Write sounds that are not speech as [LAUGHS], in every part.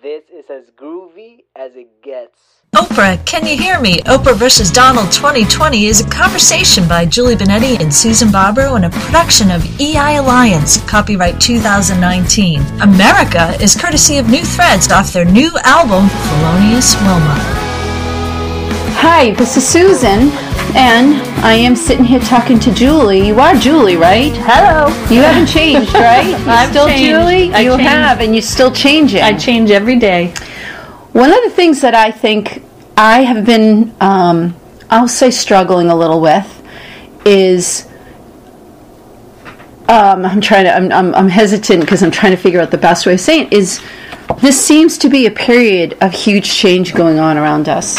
This is as groovy as it gets. Oprah, Can You Hear Me? Oprah vs. Donald 2020 is a conversation by Julie Benetti and Susan Barbaro and a production of EI Alliance, copyright 2019. America is courtesy of New Threads off their new album, Felonious Wilma. Hi, this is Susan, and I am sitting here talking to Julie. You are Julie, right? Hello. You haven't changed, [LAUGHS] right? You're I've still changed. Julie? I you changed. have, and you're still changing. I change every day. One of the things that I think I have been, um, I'll say, struggling a little with is. Um, I'm trying to. I'm, I'm, I'm hesitant because I'm trying to figure out the best way of saying it. Is this seems to be a period of huge change going on around us.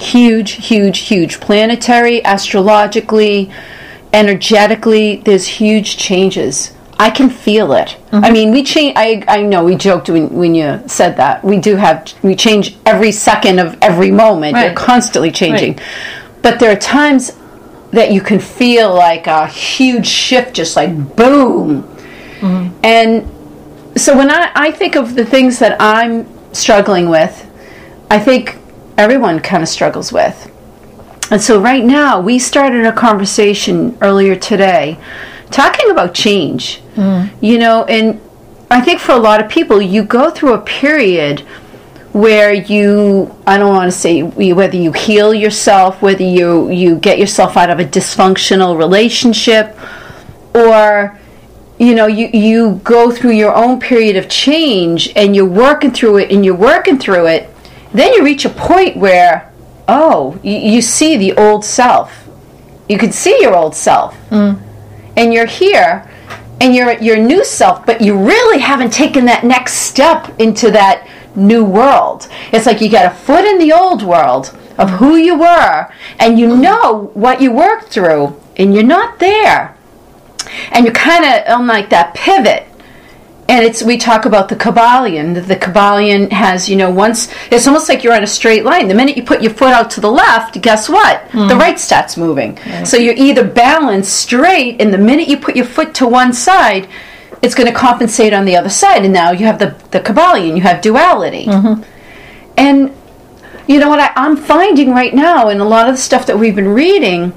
Huge, huge, huge. Planetary, astrologically, energetically, there's huge changes. I can feel it. Mm-hmm. I mean, we change. I, I know we joked when, when you said that. We do have we change every second of every moment. They're constantly changing. But there are times that you can feel like a huge shift, just like boom. Mm-hmm. And so when I, I think of the things that I'm struggling with, I think everyone kind of struggles with. And so right now, we started a conversation earlier today talking about change. Mm. You know, and I think for a lot of people, you go through a period where you I don't want to say whether you heal yourself, whether you you get yourself out of a dysfunctional relationship or you know you you go through your own period of change and you're working through it and you're working through it then you reach a point where oh you, you see the old self. You can see your old self. Mm. And you're here and you're your new self but you really haven't taken that next step into that new world. It's like you got a foot in the old world of who you were and you know what you worked through and you're not there. And you're kind of on like that pivot and it's we talk about the Kybalion. that The Kybalion has, you know, once it's almost like you're on a straight line. The minute you put your foot out to the left, guess what? Hmm. The right starts moving. So you're either balanced straight, and the minute you put your foot to one side, it's going to compensate on the other side, and now you have the the Kybalion. You have duality, mm-hmm. and you know what I, I'm finding right now, and a lot of the stuff that we've been reading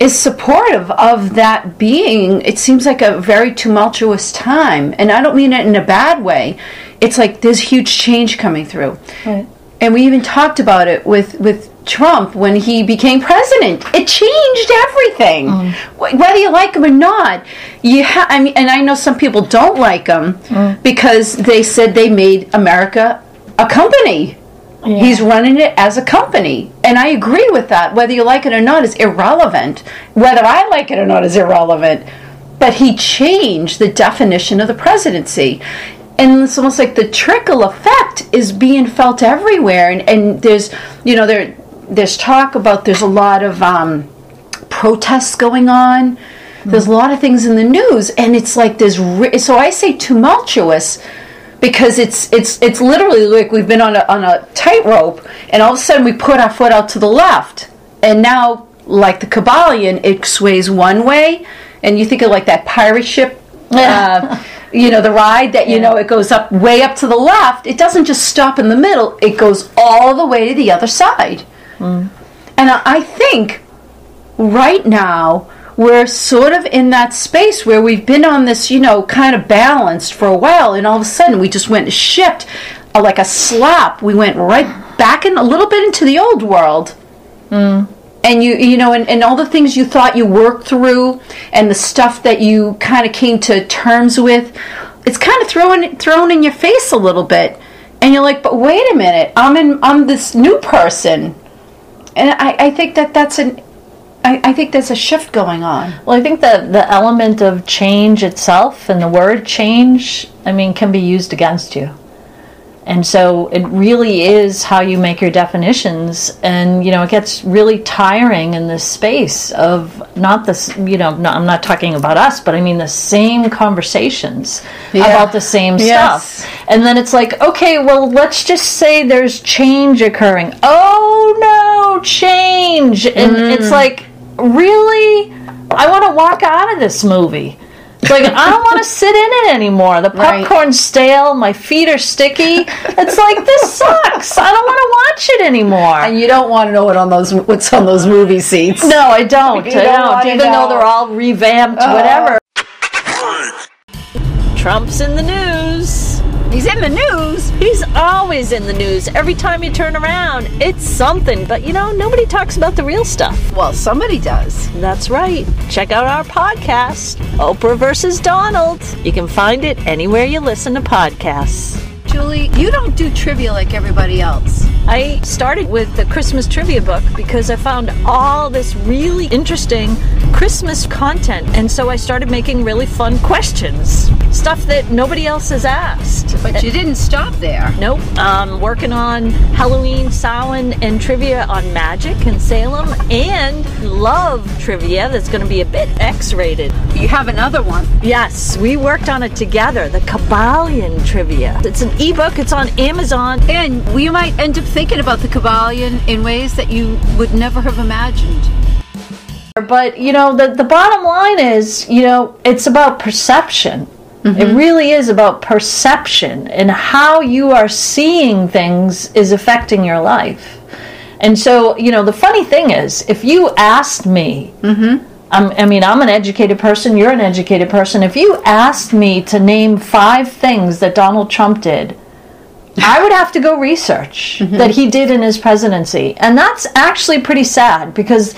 is supportive of that being. It seems like a very tumultuous time, and I don't mean it in a bad way. It's like there's huge change coming through, Right. and we even talked about it with with Trump when he became president. It changed everything, mm. Wh- whether you like him or not. You ha- I mean, and I know some people don't like him mm. because they said they made America a company. He's running it as a company. And I agree with that. Whether you like it or not is irrelevant. Whether I like it or not is irrelevant. But he changed the definition of the presidency. And it's almost like the trickle effect is being felt everywhere. And, and there's, you know, there there's talk about there's a lot of um, protests going on. There's a lot of things in the news, and it's like there's so I say tumultuous because it's it's it's literally like we've been on a on a tightrope, and all of a sudden we put our foot out to the left, and now like the Kybalion, it sways one way, and you think of like that pirate ship. [LAUGHS] Uh, you know the ride that you know it goes up way up to the left. It doesn't just stop in the middle. It goes all the way to the other side. And I I think right now we're sort of in that space where we've been on this, you know, kind of balanced for a while, and all of a sudden we just went shift uh, like a slap. We went right back in a little bit into the old world. And you, you know, and, and all the things you thought you worked through, and the stuff that you kind of came to terms with, it's kind of thrown thrown in your face a little bit, and you're like, but wait a minute, I'm in, I'm this new person, and I, I think that that's an I, I think there's a shift going on. Well, I think that the element of change itself and the word change, I mean, can be used against you. And so it really is how you make your definitions. And, you know, it gets really tiring in this space of not this, you know, no, I'm not talking about us, but I mean the same conversations Yeah. about the same Yes. stuff. And then it's like, okay, well, let's just say there's change occurring. Oh no, change. And it's mm. like, really? I want to walk out of this movie. It's like I don't want to [LAUGHS] sit in it anymore. The Right. popcorn's stale. My feet are sticky. It's like this sucks. I don't want to watch it anymore. And you don't want to know what on those what's on those movie seats. no, I don't. [LAUGHS] You I don't don't. wanna Even though they're all revamped, whatever. Uh-huh. Trump's in the news. He's in the news. He's always in the news. Every time you turn around, it's something. But you know, nobody talks about the real stuff. Well, somebody does. That's right. Check out our podcast, Oprah versus Donald. You can find it anywhere you listen to podcasts. Julie, you don't do trivia like everybody else. I started with the Christmas trivia book because I found all this really interesting Christmas content. And so I started making really fun questions, stuff that nobody else has asked. But you didn't stop there. Nope. I'm working on Halloween, Samhain, and trivia on magic and Salem, and love trivia that's going to be a bit X rated. You have another one. Yes, we worked on it together, the Kybalion trivia. It's an ebook, it's on Amazon. And we might end up thinking about the Kybalion in ways that you would never have imagined. But, you know, the, the bottom line is, you know, it's about perception. It mm-hmm. really is about perception and how you are seeing things is affecting your life. And so, you know, the funny thing is, if you asked me, mm-hmm. I'm, I mean, I'm an educated person, you're an educated person. If you asked me to name five things that Donald Trump did, I would have to go research mm-hmm. that he did in his presidency. And that's actually pretty sad because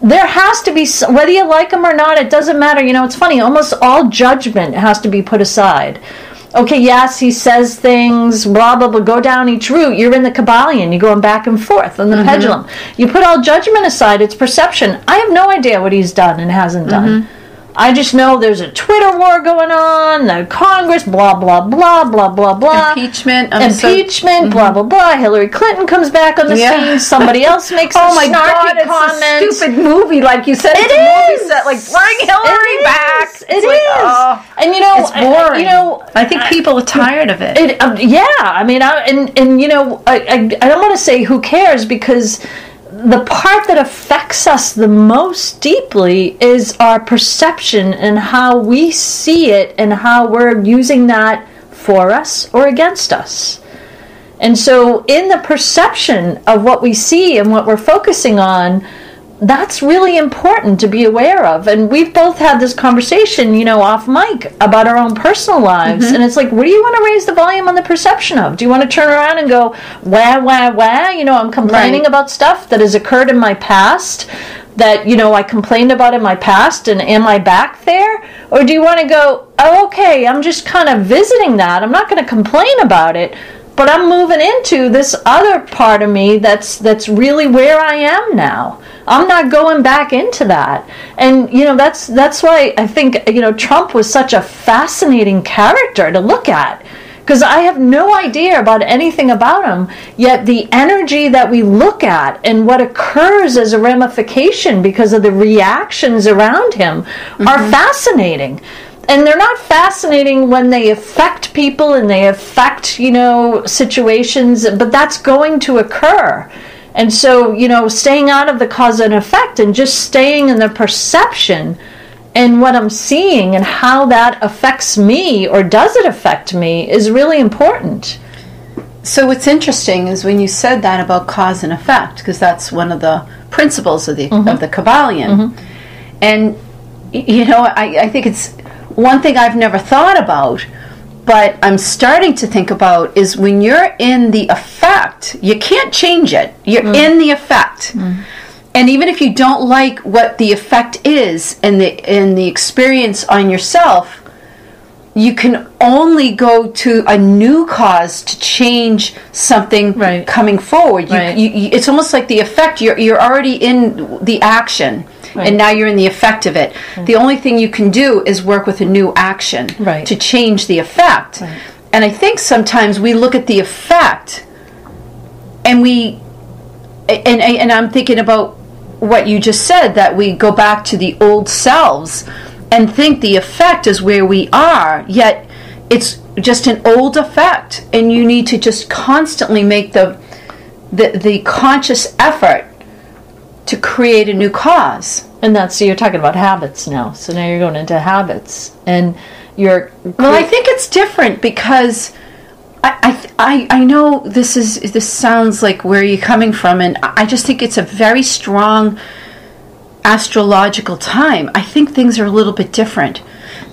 there has to be, whether you like him or not, it doesn't matter. You know, it's funny, almost all judgment has to be put aside. Okay, yes, he says things, blah, blah, blah, go down each route. You're in the Kybalion, you're going back and forth on the mm-hmm. pendulum. You put all judgment aside, it's perception. I have no idea what he's done and hasn't done. Mm-hmm. I just know there's a Twitter war going on, the Congress, blah, blah, blah, blah, blah, blah. Impeachment. I'm so- Impeachment, blah, blah, blah. Hillary Clinton comes back on the Yeah. scene. Somebody [LAUGHS] else makes Oh a my God! It's comment. a stupid movie, like you said. It it's a movie set. Like bring Hillary It back. is. It's It like, is. oh, and you know, it's I- boring. you know, I think people are tired of it. it, um, yeah, I mean, I, and and you know, I, I, I don't want to say who cares because the part that affects us the most deeply is our perception and how we see it and how we're using that for us or against us. And so, in the perception of what we see and what we're focusing on, that's really important to be aware of. And we've both had this conversation, you know, off mic about our own personal lives. Mm-hmm. And it's like, what do you want to raise the volume on the perception of? Do you want to turn around and go, wah, wah, wah? You know, I'm complaining Right. about stuff that has occurred in my past that, you know, I complained about in my past and am I back there? Or do you want to go, oh, okay, I'm just kind of visiting that. I'm not going to complain about it but I'm moving into this other part of me that's that's really where I am now. I'm not going back into that. And you know that's that's why I think you know Trump was such a fascinating character to look at because I have no idea about anything about him yet the energy that we look at and what occurs as a ramification because of the reactions around him are mm-hmm. fascinating and they're not fascinating when they affect people and they affect you know situations but that's going to occur. And so you know staying out of the cause and effect and just staying in the perception and what i'm seeing and how that affects me or does it affect me is really important. So what's interesting is when you said that about cause and effect, because that's one of the principles of the of mm-hmm. the Kybalion, mm-hmm. and you know, I, I think it's one thing I've never thought about, but I'm starting to think about is when you're in the effect, you can't change it. You're mm. in the effect. Mm. And even if you don't like what the effect is and the and the experience on yourself, you can only go to a new cause to change something Right. coming forward. You, Right. you, it's almost like the effect. You're you're already in the action, and now you're in the effect of it. The only thing you can do is work with a new action Right. to change the effect. And I think sometimes we look at the effect, and we, and and I'm thinking about what you just said that we go back to the old selves and think the effect is where we are, yet it's just an old effect, and you need to just constantly make the the, the conscious effort to create a new cause. And that's so you're talking about habits now. So now you're going into habits, and you're Well, I think it's different because I, I, I know this is this sounds like where you're coming from, and I just think it's a very strong astrological time. I think things are a little bit different.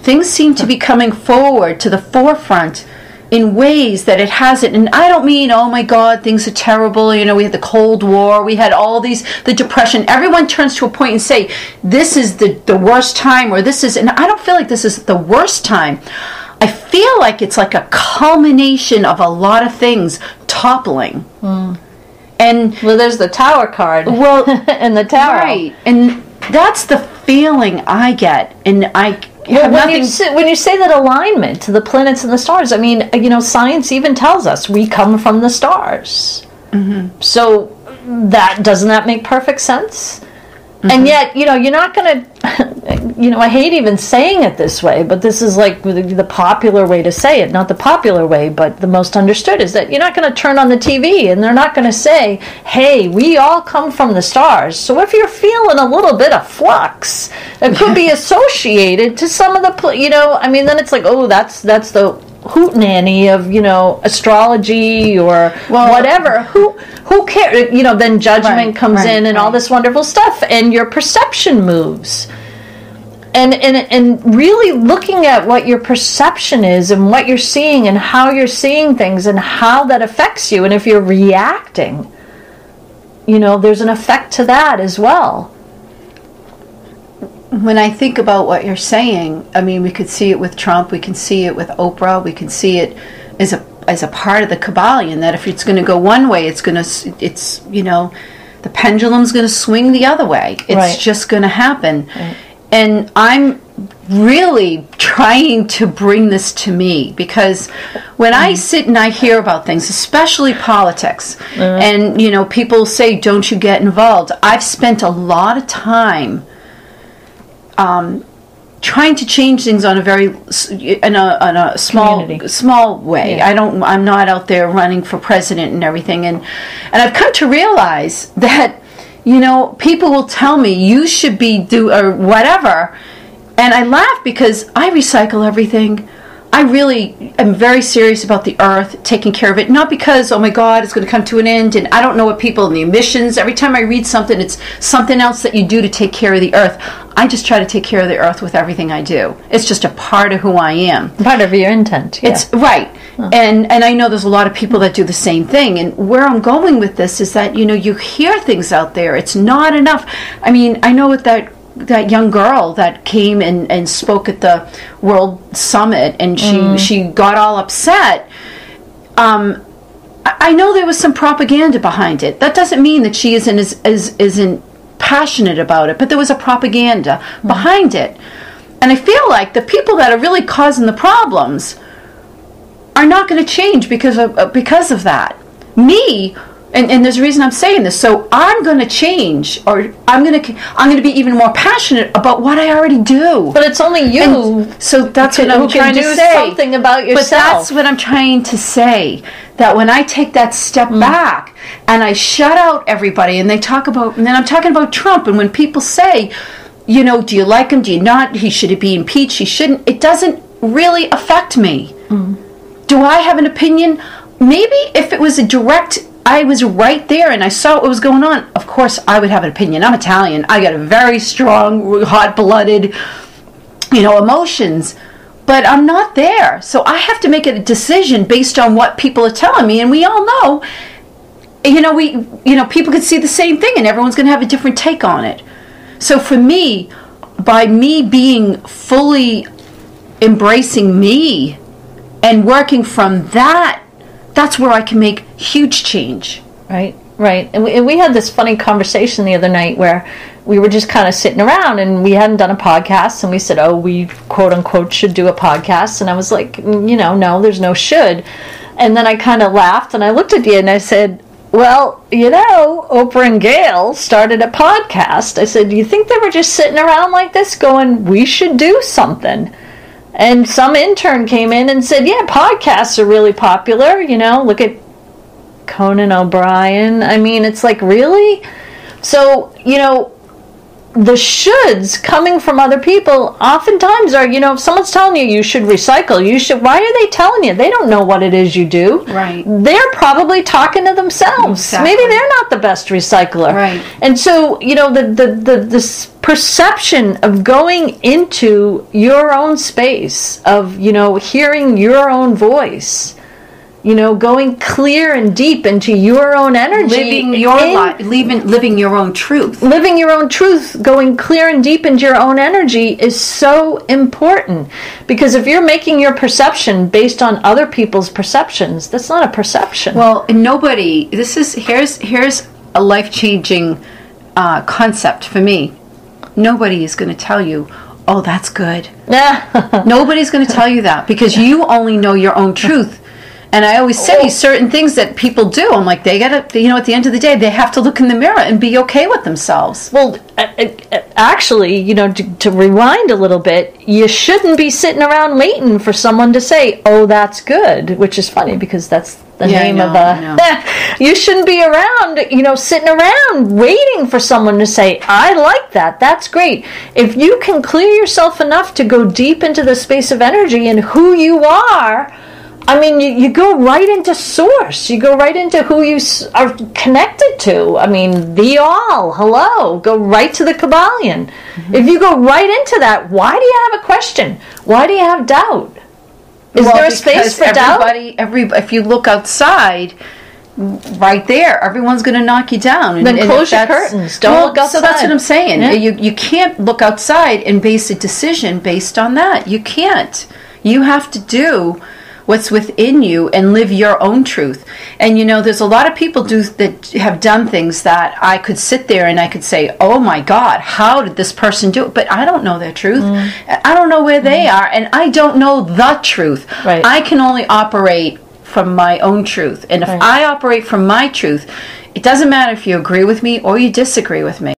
Things seem to be coming forward to the forefront in ways that it hasn't. And I don't mean, oh my God, things are terrible. You know, we had the Cold War, we had all these, the Depression. Everyone turns to a point and say, this is the, the worst time, or this is, and I don't feel like this is the worst time. I feel like it's like a culmination of a lot of things toppling. Hmm. And well, there's the tower card. Well, [LAUGHS] and the tower. right, and that's the feeling I get, and I Well, when nothing. you say, when you say that alignment to the planets and the stars, I mean, you know, science even tells us we come from the stars. Mm-hmm. So that doesn't that make perfect sense? Mm-hmm. And yet, you know, you're not going to, [LAUGHS] you know, I hate even saying it this way, but this is like the, the popular way to say it. Not the popular way, but the most understood is that you're not going to turn on the TV and they're not going to say, hey, we all come from the stars. So if you're feeling a little bit of flux, it could be [LAUGHS] associated to some of the, you know, I mean, then it's like, oh, that's, that's the, hoot nanny of you know astrology or Well- whatever. Who who cares? You know then judgment Right, comes right, in and all this wonderful stuff and your perception moves. And, and and really looking at what your perception is and what you're seeing and how you're seeing things and how that affects you. And if you're reacting you know there's an effect to that as well when I think about what you're saying, I mean, we could see it with Trump, we can see it with Oprah, we can see it as a as a part of the Kybalion that if it's going to go one way, it's going to it's you know the pendulum's going to swing the other way. It's Right. just going to happen, and I'm really trying to bring this to me because when I mm-hmm. sit and I hear about things, especially politics, and you know people say, "Don't you get involved?" I've spent a lot of time Um, trying to change things on a very in a, on a small Community. small way. Yeah. I don't. I'm not out there running for president and everything. And and I've come to realize [LAUGHS] that you know people will tell me you should be do or whatever, and I laugh because I recycle everything. I really am very serious about the earth, taking care of it. Not because, oh my God, it's going to come to an end, and I don't know what people in the emissions. Every time I read something, it's something else that you do to take care of the earth. I just try to take care of the earth with everything I do. It's just a part of who I am. part of your intent yeah. It's right. And and I know there's a lot of people that do the same thing. And where I'm going with this is that, you know, you hear things out there. It's not enough. I mean, I know with that that young girl that came and, and spoke at the World Summit and she she got all upset. Um I know there was some propaganda behind it. That doesn't mean that she isn't as, as isn't passionate about it, but there was a propaganda behind it. And I feel like the people that are really causing the problems are not going to change because of uh, because of that. Me, and, and there's a reason I'm saying this. So I'm going to change, or I'm going to I'm going to be even more passionate about what I already do. but it's only you And so that's who what I'm can trying to say. something about yourself. But that's what I'm trying to say. That when I take that step Mm. back and I shut out everybody, and they talk about, and then I'm talking about Trump, and when people say, you know, do you like him? Do you not? He should be impeached. He shouldn't. It doesn't really affect me. Mm. Do I have an opinion? Maybe if it was a direct, I was right there and I saw what was going on. Of course, I would have an opinion. I'm Italian. I got a very strong, hot-blooded, you know, emotions. But I'm not there. So I have to make a decision based on what people are telling me. And we all know, you know, we, you know, people could see the same thing and everyone's going to have a different take on it. So for me, by me being fully embracing me and working from that, that's where I can make huge change. Right, right. And we, and we had this funny conversation the other night where we were just kind of sitting around and we hadn't done a podcast and we said, oh, we quote unquote should do a podcast. And I was like, "Mm, you know, no, there's no should. And then I kind of laughed and I looked at you and I said, well, you know, Oprah and Gail started a podcast. I said, do you think they were just sitting around like this going, we should do something? And some intern came in and said, yeah, podcasts are really popular. You know, look at Conan O'Brien. I mean, it's like, really? So, you know, the shoulds coming from other people oftentimes are, you know, if someone's telling you you should recycle, you should, why are they telling you? They don't know what it is you do. Right. They're probably talking to themselves. Exactly. Maybe they're not the best recycler. Right. And so, you know, the, the, the, this perception of going into your own space, of, you know, hearing your own voice, you know, going clear and deep into your own energy. living your in- life, living, living your own truth. living your own truth, going clear and deep into your own energy is so important. Because if you're making your perception based on other people's perceptions, that's not a perception. Well, nobody. This is here's here's a life changing uh, concept for me. Nobody is going to tell you, "Oh, that's good." [LAUGHS] Nobody's going to tell you that because you only know your own truth. And I always say certain things that people do. I'm like, they gotta, you know, at the end of the day, they have to look in the mirror and be okay with themselves. Well, uh, uh, actually, you know, to, to rewind a little bit, you shouldn't be sitting around waiting for someone to say, "Oh, that's good," which is funny because that's the Yeah, name know, of a. [LAUGHS] you shouldn't be around, you know, sitting around waiting for someone to say, "I like that. That's great." If you can clear yourself enough to go deep into the space of energy and who you are. I mean, you, you go right into source. You go right into who you are connected to. I mean, the all. Hello. Go right to the Kybalion. Mm-hmm. If you go right into that, why do you have a question? Why do you have doubt? Is Well, there a space for doubt? everybody, Every if you look outside, right there, everyone's going to knock you down. And, Then and close your curtains. Don't well, look So that's what I'm saying. Yeah. You you can't look outside and base a decision based on that. You can't. You have to do what's within you and live your own truth. And you know, there's a lot of people do that have done things that I could sit there and I could say, "Oh my God, how did this person do it?" But I don't know their truth. Mm. I don't know where they are, and I don't know the truth. Right. I can only operate from my own truth, and if Right. I operate from my truth, it doesn't matter if you agree with me or you disagree with me.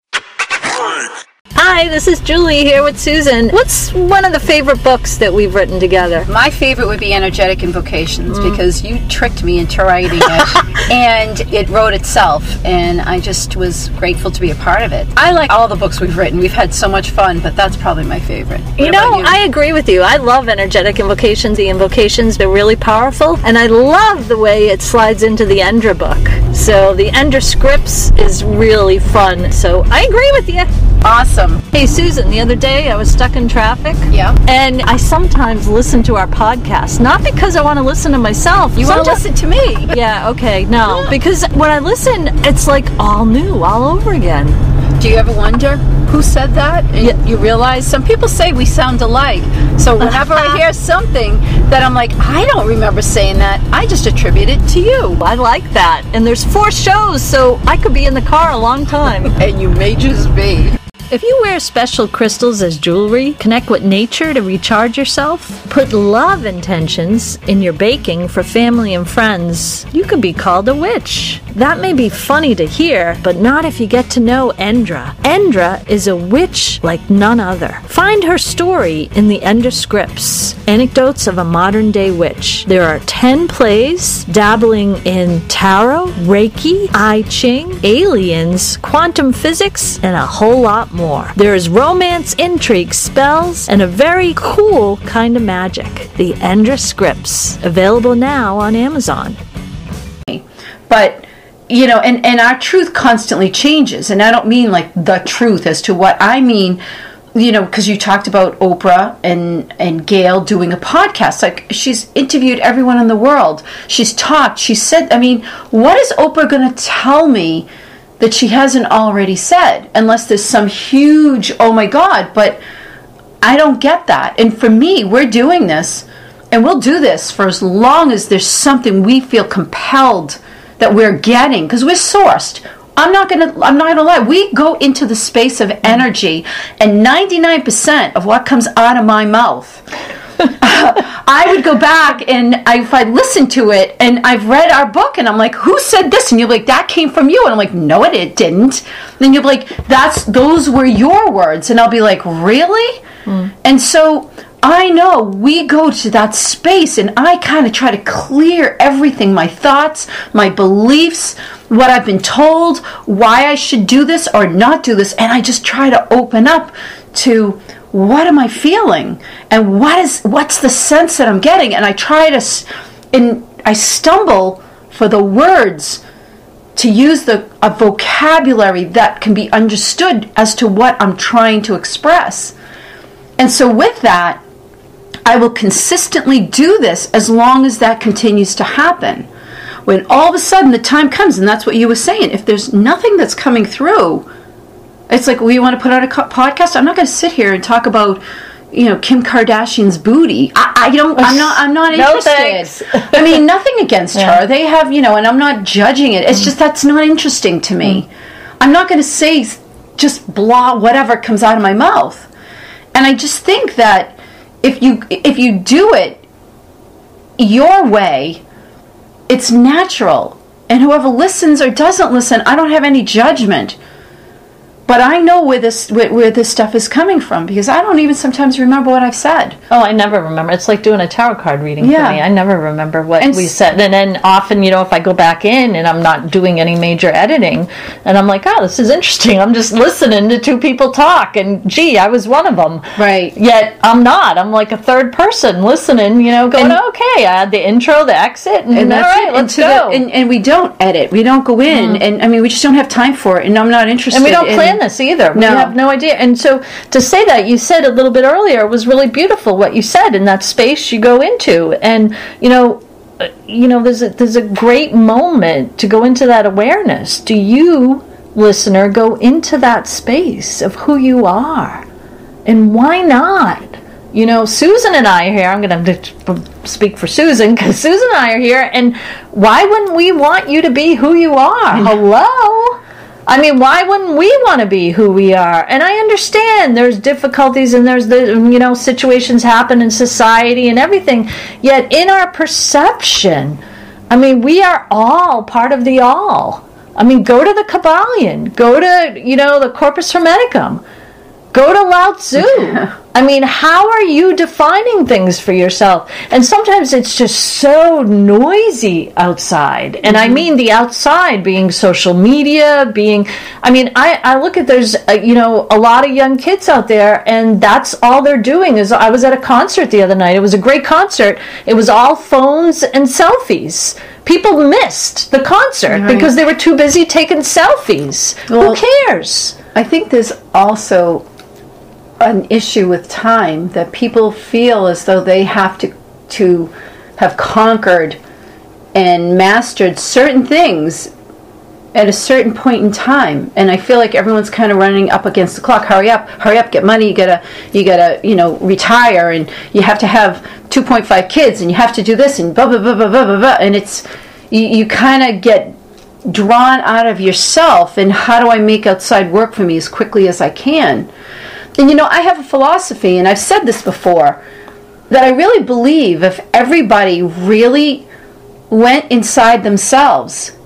Hi, this is Julie here with Susan. What's one of the favorite books that we've written together? My favorite would be Energetic Invocations mm. because you tricked me into writing it [LAUGHS] and it wrote itself and I just was grateful to be a part of it. I like all the books we've written. We've had so much fun, but that's probably my favorite. What You know, about I agree with you. I love energetic invocations. The invocations, they're really powerful. And I love the way it slides into the Endra book. So the Endra scripts is really fun. So I agree with you. awesome. Hey, Susan, the other day I was stuck in traffic. Yeah. And I sometimes listen to our podcast, not because I want to listen to myself. You want to listen to me? [LAUGHS] Yeah, okay, no. Because when I listen, it's like all new, all over again. Do you ever wonder who said that? And Yeah. You realize some people say we sound alike. So [LAUGHS] whenever I hear something that I'm like, I don't remember saying that, I just attribute it to you. I like that. And there's four shows, so I could be in the car a long time. [LAUGHS] And you may just be. If you wear special crystals as jewelry, connect with nature to recharge yourself, put love intentions in your baking for family and friends, you could be called a witch. That may be funny to hear, but not if you get to know Endra. Endra is a witch like none other. Find her story in the Endra scripts, Anecdotes of a Modern Day Witch. There are 10 plays dabbling in tarot, Reiki, I Ching, aliens, quantum physics, and a whole lot more. There is romance, intrigue, spells, and a very cool kind of magic. The Endra Scripts, available now on Amazon. but you know and and our truth constantly changes and i don't mean like the truth as to what i mean you know because you talked about oprah and and gail doing a podcast. Like she's interviewed everyone in the world. She's talked. She said i mean what is oprah going to tell me that she hasn't already said? Unless there's some huge oh my god but I don't get that. And for me, we're doing this, and we'll do this for as long as there's something we feel compelled that we're getting, because we're sourced. I'm not gonna. I'm not gonna lie. We go into the space of energy, and 99% of what comes out of my mouth. I would go back and I, if I listen to it and I've read our book and I'm like, who said this? And you're like, that came from you. And I'm like, no, it, it didn't. And then you're like, that's those were your words. And I'll be like, really? Mm. And so I know we go to that space and I kind of try to clear everything my thoughts, my beliefs, what I've been told, why I should do this or not do this. And I just try to open up to what am I feeling and what is what's the sense that I'm getting and I try to and I stumble for the words to use the a vocabulary that can be understood as to what I'm trying to express. And so with that, I will consistently do this as long as that continues to happen. When all of a sudden the time comes, and that's what you were saying, if there's nothing that's coming through, it's like, we want to put out a co- podcast? I'm not going to sit here and talk about, you know, Kim Kardashian's booty. I, I don't. I'm not. I'm not [LAUGHS] No interested. I mean, nothing against Yeah. her. They have, you know, and I'm not judging it. It's mm. just that's not interesting to me. Mm. I'm not going to say just blah whatever comes out of my mouth. And I just think that if you if you do it your way, it's natural. And whoever listens or doesn't listen, I don't have any judgment. But I know where this where, where this stuff is coming from because I don't even sometimes remember what I've said. Oh, I never remember. It's like doing a tarot card reading Yeah. for me. I never remember what And we said. And then often, you know, if I go back in and I'm not doing any major editing, and I'm like, oh, this is interesting. I'm just listening to two people talk, and gee, I was one of them. Right. Yet I'm not. I'm like a third person listening, you know, going, And- okay, I had the intro, the exit, and, and all that's right, it. let's and, go. the, and, and we don't edit. We don't go in, mm-hmm. and I mean, we just don't have time for it. And I'm not interested. And we don't in- plan this either. We No. have no idea. And so to say that, you said a little bit earlier was really beautiful what you said in that space you go into. And, you know, uh, you know, there's a, there's a great moment to go into that awareness. Do you, listener, go into that space of who you are? And why not? You know, Susan and I are here. I'm going to speak for Susan because Susan and I are here. And why wouldn't we want you to be who you are? [LAUGHS] Hello? I mean, why wouldn't we want to be who we are? And I understand there's difficulties and there's the you know situations happen in society and everything. Yet in our perception, I mean, we are all part of the all. I mean, go to the Kybalion, go to you know the Corpus Hermeticum, go to Lao Tzu. [LAUGHS] I mean, how are you defining things for yourself? And sometimes it's just so noisy outside. And I mean the outside being social media, being, I mean, I, I look at there's, uh, you know, a lot of young kids out there, and that's all they're doing. Is I was at a concert the other night. It was a great concert. It was all phones and selfies. People missed the concert Right. because they were too busy taking selfies. Well- Who cares? I think there's also an issue with time that people feel as though they have to to have conquered and mastered certain things at a certain point in time and i feel like everyone's kind of running up against the clock hurry up hurry up get money you gotta you gotta you know retire and you have to have 2.5 kids and you have to do this and blah blah blah blah blah blah, blah. and it's you, you kind of get drawn out of yourself and how do I make outside work for me as quickly as I can. And you know, I have a philosophy, and I've said this before, that I really believe if everybody really went inside themselves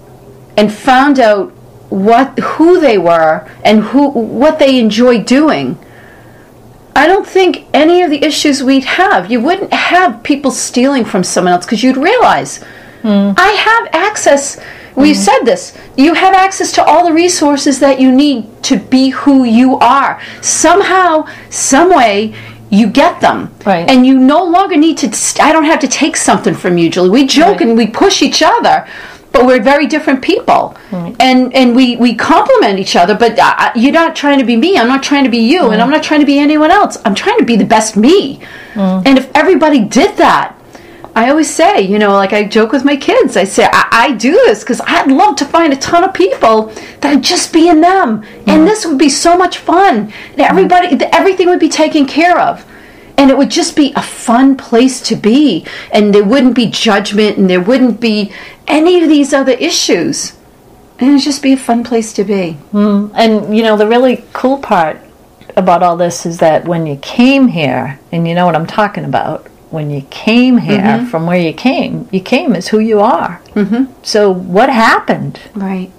and found out what who they were and who what they enjoy doing, I don't think any of the issues we'd have. You wouldn't have people stealing from someone else because you'd realize hmm. I have access. We've mm-hmm. said this. You have access to all the resources that you need to be who you are. Somehow, some way, you get them, Right. and you no longer need to. St- I don't have to take something from you, Julie. We joke Right. and we push each other, but we're very different people, and and we we complement each other. But uh, uh, you're not trying to be me. I'm not trying to be you, and mm. I'm not trying to be anyone else. I'm trying to be the best me. Mm. And if everybody did that, I always say, you know, like I joke with my kids. I say, I, I do this because I'd love to find a ton of people that would just be in them, and mm. this would be so much fun. And everybody, everything would be taken care of, and it would just be a fun place to be. And there wouldn't be judgment, and there wouldn't be any of these other issues. And it'd just be a fun place to be. Hmm. And you know, the really cool part about all this is that when you came here, and you know what I'm talking about, when you came here from where you came, you came as who you are. Mm-hmm. So what happened? Right.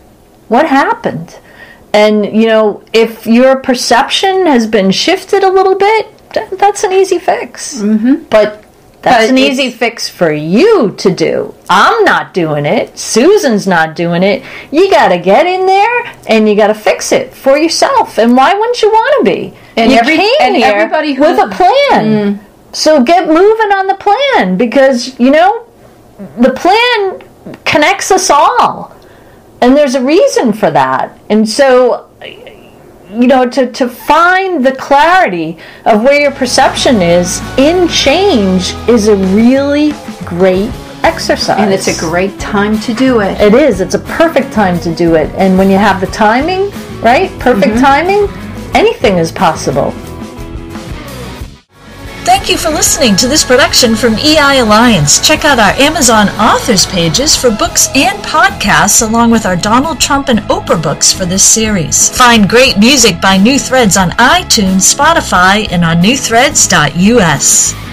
What happened? And you know, if your perception has been shifted a little bit, that's an easy fix. Mm-hmm. But that's But an easy fix for you to do. I'm not doing it. Susan's not doing it. You got to get in there and you got to fix it for yourself. And why wouldn't you want to be? And you every- came and here everybody who- with a plan. So get moving on the plan because you know the plan connects us all, and there's a reason for that. And so you know to, to find the clarity of where your perception is in change is a really great exercise. And it's a great time to do it. it is. It's a perfect time to do it. And when you have the timing right perfect mm-hmm. timing anything is possible Thank you for listening to this production from EI Alliance. Check out our Amazon authors pages for books and podcasts, along with our Donald Trump and Oprah books for this series. Find great music by New Threads on iTunes, Spotify, and on newthreads.us.